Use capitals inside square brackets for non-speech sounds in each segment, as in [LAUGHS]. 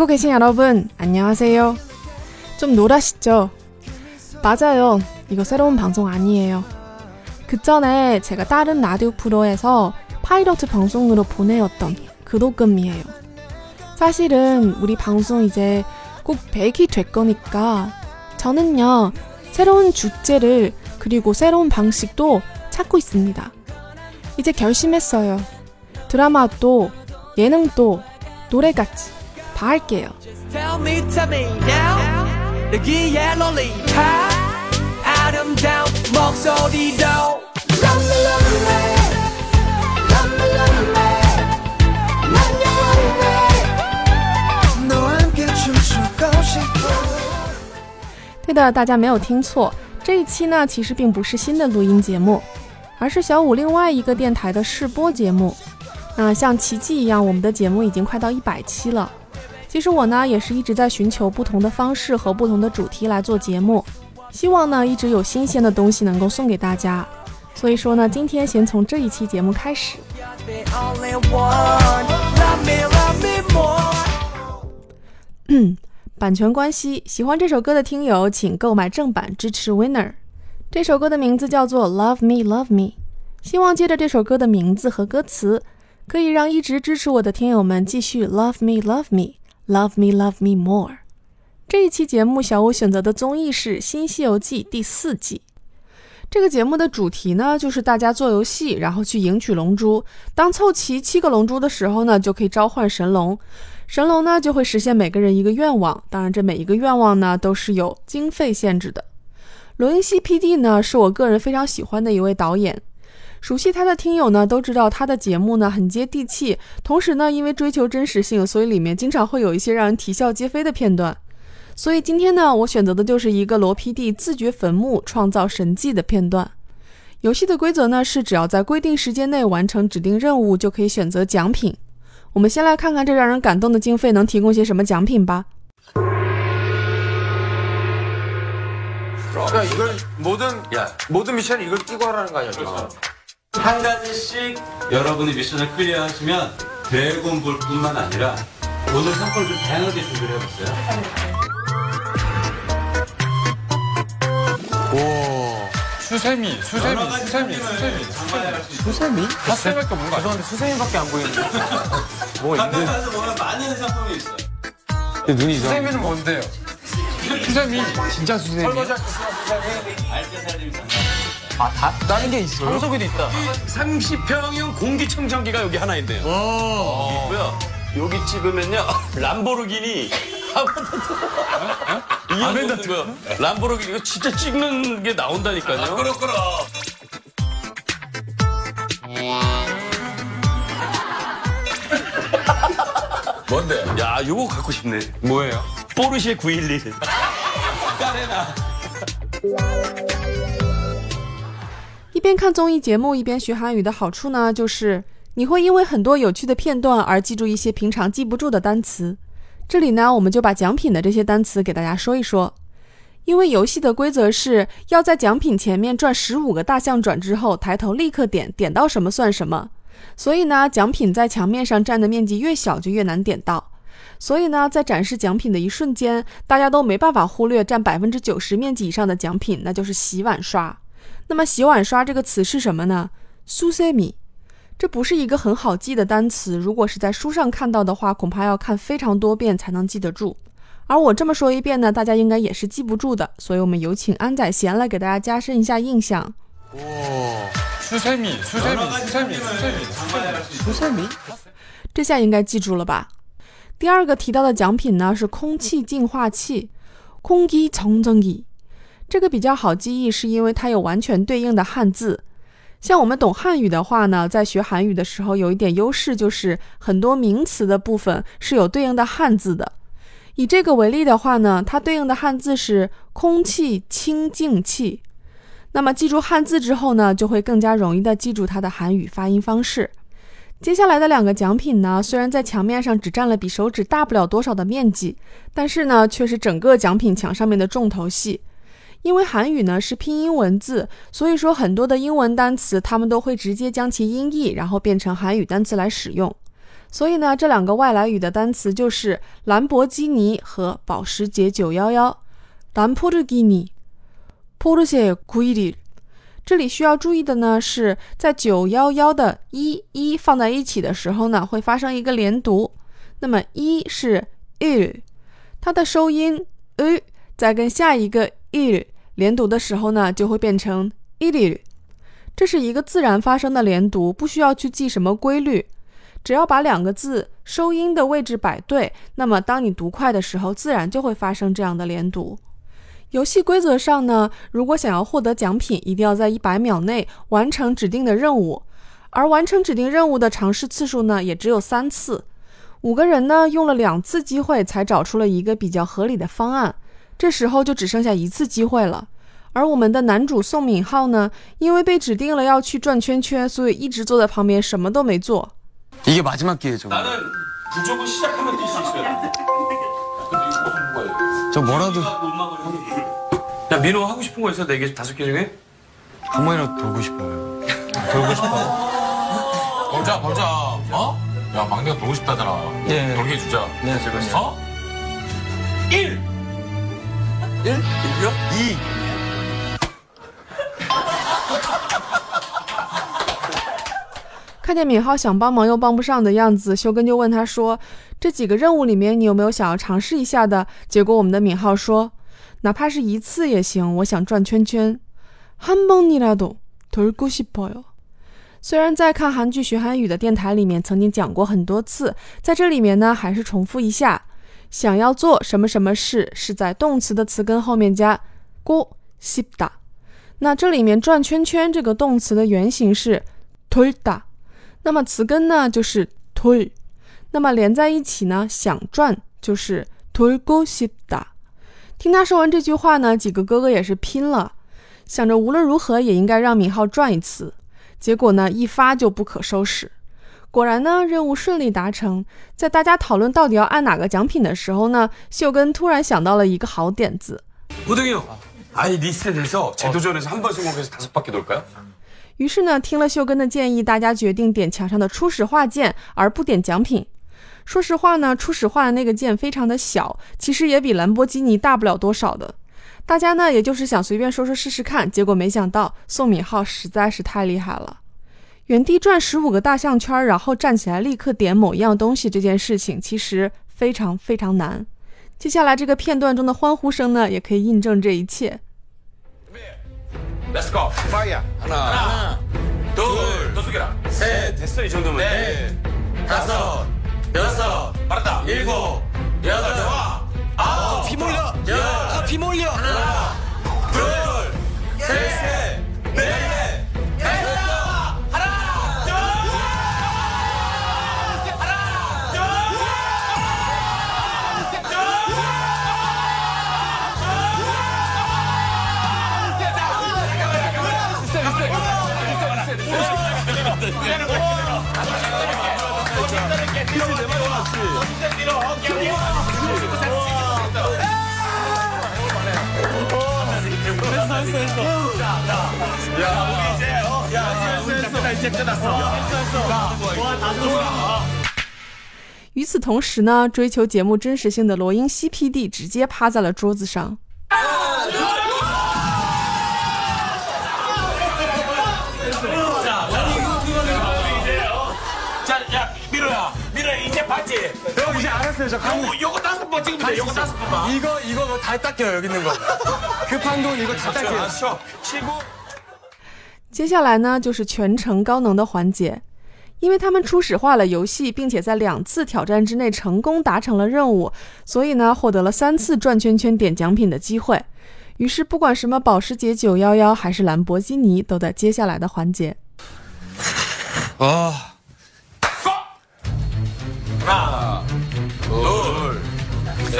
듣고 계신 여러분, 안녕하세요. 좀 놀라시죠? 맞아요. 이거 새로운 방송 아니에요. 그 전에 제가 다른 라디오 프로에서 파이러트 방송으로 보내었던 그 녹음이에요. 사실은 우리 방송 이제 꼭 100이 될 거니까 저는요, 새로운 주제를 그리고 새로운 방식도 찾고 있습니다. 이제 결심했어요. 드라마도 예능도 노래같이 다 할게요. Tell me, tell me now. 여기에 롤리타 아름다운 목소리도 Love me, love me, love me, love me. 난 영원히 너와 함께 춤추고 싶어. 对的，大家没有听错，这一期呢其实并不是新的录音节目，而是小五另外一个电台的试播节目。那像奇迹一样，我们的节目已经快到一百期了。 其实我呢也是一直在寻求不同的方式和不同的主题来做节目，希望呢一直有新鲜的东西能够送给大家。所以说呢，今天先从这一期节目开始。嗯，[CLEARS THROAT] 版权关系，喜欢这首歌的听友请购买正版支持 Winner。这首歌的名字叫做《Love Me Love Me》，希望借着这首歌的名字和歌词，可以让一直支持我的听友们继续 Love Me Love Me Love Me Love Me More。这一期节目，小五选择的综艺是《新西游记》第四季。这个节目的主题呢，就是大家做游戏，然后去赢取龙珠。当凑齐七个龙珠的时候呢，就可以召唤神龙。神龙呢就会实现每个人一个愿望，当然这每一个愿望呢都是有经费限制的。罗英熙 PD 呢是我个人非常喜欢的一位导演，熟悉他的听友呢都知道他的节目呢很接地气，同时呢因为追求真实性，所以里面经常会有一些让人啼笑皆非的片段。所以今天呢我选择的就是一个罗 PD 自掘坟墓创造神迹的片段。游戏的规则呢是只要在规定时间内完成指定任务就可以选择奖品。我们先来看看这让人感动的经费能提供些什么奖品吧。 그러니까 이걸 모든 야. 모든 미션 이걸 끼고 하라는 거 아니야 지금? 한 가지씩 여러분이 미션을 클리어하시면 대본 볼 뿐만 아니라 오늘 상품을 좀 다양하게 준비를 해봤어요. 오 수세미 수세미 가지 수세미 상품을 수세미 장만할 수 있어요. 수세미? 핫세미가 뭔가 죄송한데 수세미밖에 안 보이는데 [LAUGHS] 뭐 가까이 가서 보면 많은 상품이 있어요. 눈이 수세미는 뭔데요? 수세미 진짜 수세미 설거지 알게 살림이 장만. 아 다 다른 게 있어요? 청소기도 있다 30평형 공기청정기가 여기 하나 있네요. 있고요. 여기 찍으면요 [LAUGHS] 람보르기니 아멘다트 거요. 람보르기니 이거 진짜 찍는 게 나온다니까요. 끌어 끌어. [LAUGHS] 뭔데? 야, 요거 갖고 싶네. 뭐예요? 포르쉐 911. 까레나. [LAUGHS] 一边看综艺节目一边学韩语的好处呢，就是你会因为很多有趣的片段而记住一些平常记不住的单词。这里呢，我们就把奖品的这些单词给大家说一说。因为游戏的规则是要在奖品前面转十五个大象转之后，抬头立刻点，点到什么算什么。所以呢，奖品在墙面上占的面积越小，就越难点到。所以呢，在展示奖品的一瞬间，大家都没办法忽略占百分之九十面积以上的奖品，那就是洗碗刷。那么洗碗刷这个词是什么呢？苏塞米，这不是一个很好记的单词，如果是在书上看到的话，恐怕要看非常多遍才能记得住。而我这么说一遍呢，大家应该也是记不住的，所以我们有请安宰贤来给大家加深一下印象。 오 수세미 수세미 여러 가지 수세미 상품을 수세미 장만할 수 있어요. 수세미 这下应该记住了吧？第二个提到的奖品呢是空气净化器，空气청정기。 这个比较好记忆，是因为它有完全对应的汉字。像我们懂汉语的话呢，在学韩语的时候有一点优势，就是很多名词的部分是有对应的汉字的。以这个为例的话呢，它对应的汉字是空气清净器。那么记住汉字之后呢，就会更加容易的记住它的韩语发音方式。接下来的两个奖品呢，虽然在墙面上只占了比手指大不了多少的面积，但是呢，却是整个奖品墙上面的重头戏。因为韩语呢是拼音文字，所以说很多的英文单词他们都会直接将其音译，然后变成韩语单词来使用。所以呢，这两个外来语的单词就是兰博基尼和保时捷九幺幺，兰博基尼，포르쉐구이 리。 这里需要注意的呢，是在九幺幺的一一放在一起的时候呢，会发生一个连读。那么一是 u，它的收音 u 再跟下一个 il 连读的时候呢，就会变成 il。这是一个自然发生的连读，不需要去记什么规律，只要把两个字收音的位置摆对，那么当你读快的时候，自然就会发生这样的连读。游戏规则上呢，如果想要获得奖品，一定要在一百秒内完成指定的任务，而完成指定任务的尝试次数呢，也只有三次。五个人呢，用了两次机会才找出了一个比较合理的方案，这时候就只剩下一次机会了。而我们的男主宋敏浩呢，因为被指定了要去转圈圈，所以一直坐在旁边什么都没做。 이게 마지막 기회죠. 나는 무조건 시작하면 뛸 수 있어요. 근데 이거 무슨 거예요? 저 뭐라도 내가 음악을 하는 야 민호 하고 싶은 거 있어? 네 개, 다섯 개 중에? 한 번이라도 돌고 싶어요. 돌고 싶어요. 돌자 돌자 어? 야 막내가 돌고 싶다잖아 예. 돌게 해주자 네, 제가 어? 1! 1? 1이요? 2! 看见敏浩想帮忙又帮不上的样子，修根就问他说：“这几个任务里面，你有没有想要尝试一下的？”结果我们的敏浩说：“哪怕是一次也行，我想转圈圈。”한번이라도돌고싶어요。虽然在看韩剧学韩语的电台里面曾经讲过很多次，在这里面呢还是重复一下： 想要做什么什么事，是在动词的词根后面加 gu 打。那这里面转圈圈这个动词的原型是 tuota，那么词根呢就是 tu，那么连在一起呢想转就是 tu gu。听他说完这句话呢，几个哥哥也是拼了，想着无论如何也应该让敏浩转一次。结果呢一发就不可收拾。果然呢任务顺利达成。在大家讨论到底要按哪个奖品的时候呢秀根突然想到了一个好点子。于是呢听了秀根的建议大家决定点墙上的初始化键而不点奖品。说实话呢初始化的那个键非常的小其实也比兰博基尼大不了多少的。大家呢也就是想随便说说试试看结果没想到宋敏浩实在是太厉害了。原地转十五个大项圈，然后站起来立刻点某一样东西，这件事情其实非常非常难。接下来这个片段中的欢呼声呢，也可以印证这一切。 Let's go. 파이어. 하나, 하나 둘, 더 숙여라. 셋, 됐어 이 정도면. 넷, 다섯, 여섯, 빠르다. 일곱, 여덟, 좋아. 아홉, 피 몰려. 열, 아, 피 몰려. 하나, 与此同时呢，追求节目真实性的罗英熙 PD 直接趴在了桌子上。형, 이제 알았어요. 저 요거, 요거 다섯 번 찍으면 돼. 요거 다섯 번만. 이거 이거 뭐다 닦여요 여기 있는 거. 급한 돈 이거 다 닦여요. 알았어. 치고. [LAUGHS] 接下来呢，就是全程高能的环节，因为他们初始化了游戏，并且在两次挑战之内成功达成了任务，所以呢，获得了三次转圈圈点奖品的机会。于是，不管什么保时捷911还是兰博基尼，都在接下来的环节。 [LAUGHS] 아 하나, 둘, で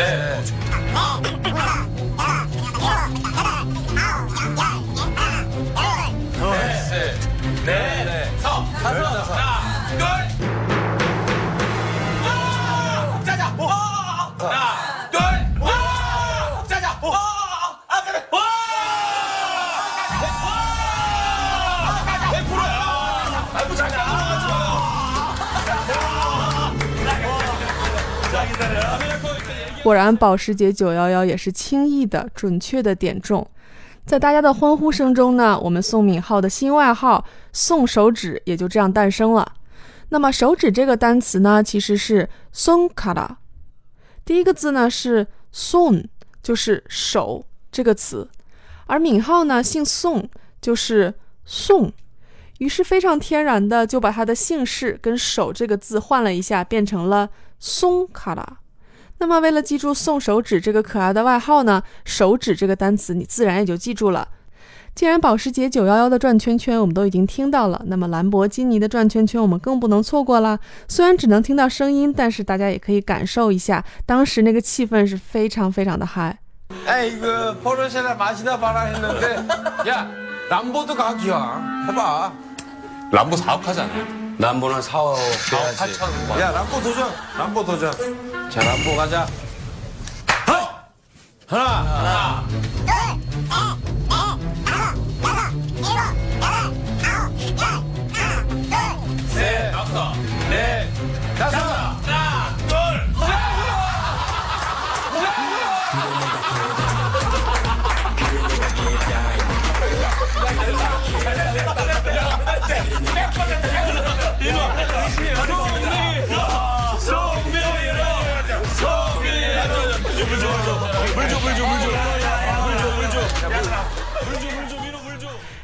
の果然，保时捷911也是轻易的、准确的点中。在大家的欢呼声中呢，我们宋敏浩的新外号“宋手指”也就这样诞生了。那么“手指”这个单词呢，其实是“松卡拉”，第一个字呢是“宋”，就是手这个词。而敏浩呢姓宋，就是宋，于是非常天然的就把他的姓氏跟“手”这个字换了一下，变成了“松卡拉”。那么，为了记住“送手指”这个可爱的外号呢，“手指”这个单词你自然也就记住了。既然保时捷911的转圈圈我们都已经听到了，那么兰博基尼的转圈圈我们更不能错过了。虽然只能听到声音，但是大家也可以感受一下，当时那个气氛是非常非常的嗨。 에이 그 포르쉐를 마시다 봐라 했는데 야 람보도 각이야 해봐 람보 사업하잖아. 람보는 사업 4억 8천 원. 야 람보 도전. 람보 도전. 자 람보 가자. 하이! 하나. 셋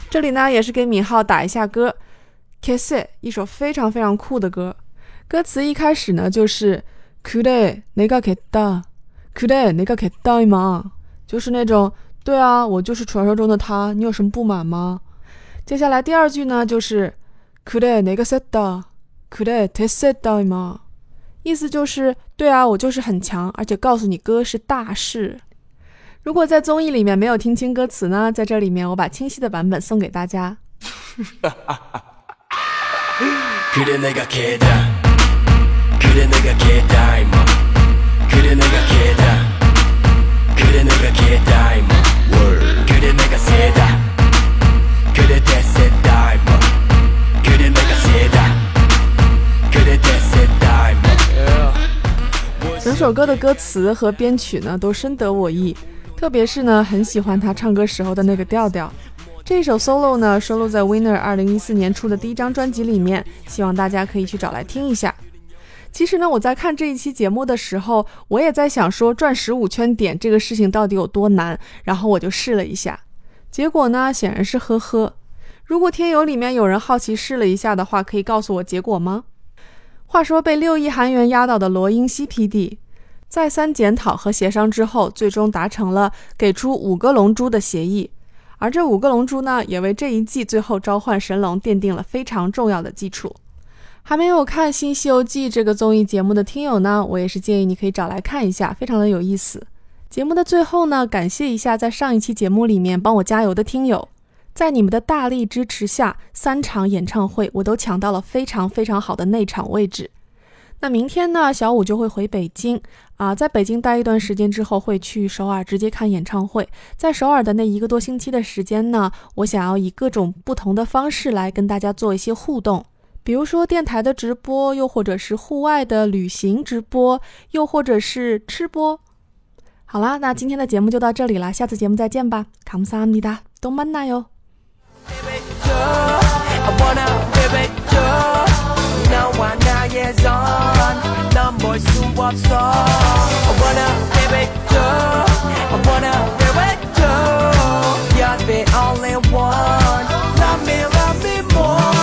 这里呢也是给敏浩打一下歌，《Kiss It》一首非常非常酷的歌。歌词一开始呢就是“그래내가겠다”，“그래내가겠다”嘛，就是那种对啊，我就是传说中的他，你有什么不满吗？接下来第二句呢就是“그래내가셌다”，“그래됐었다”嘛， 意思就是对啊，我就是很强，而且告诉你哥是大事。如果在综艺里面没有听清歌词呢，在这里面我把清晰的版本送给大家。这首歌的歌词和编曲呢都深得我意，特别是呢很喜欢他唱歌时候的那个调调。这首 solo 呢收录在 Winner 2014年出的第一张专辑里面，希望大家可以去找来听一下。其实呢，我在看这一期节目的时候，我也在想说转十五圈点这个事情到底有多难，然后我就试了一下，结果呢显然是呵呵。如果听友里面有人好奇试了一下的话，可以告诉我结果吗？话说被六亿韩元压倒的罗英熙 PD，再三检讨和协商之后，最终达成了给出五个龙珠的协议。而这五个龙珠呢，也为这一季最后召唤神龙奠定了非常重要的基础。还没有看《新西游记》这个综艺节目的听友呢，我也是建议你可以找来看一下，非常的有意思。节目的最后呢，感谢一下在上一期节目里面帮我加油的听友，在你们的大力支持下，三场演唱会我都抢到了非常非常好的内场位置。那明天呢小五就会回北京。啊在北京待一段时间之后会去首尔直接看演唱会。在首尔的那一个多星期的时间呢我想要以各种不同的方式来跟大家做一些互动。比如说电台的直播又或者是户外的旅行直播又或者是吃播。好啦那今天的节目就到这里了下次节目再见吧卡姆萨米达多曼纳哟 baby girl i wanna baby 나와 나의 선넌 볼 수 없어 I wanna be with you I wanna be with you You're the only one. Love me love me more.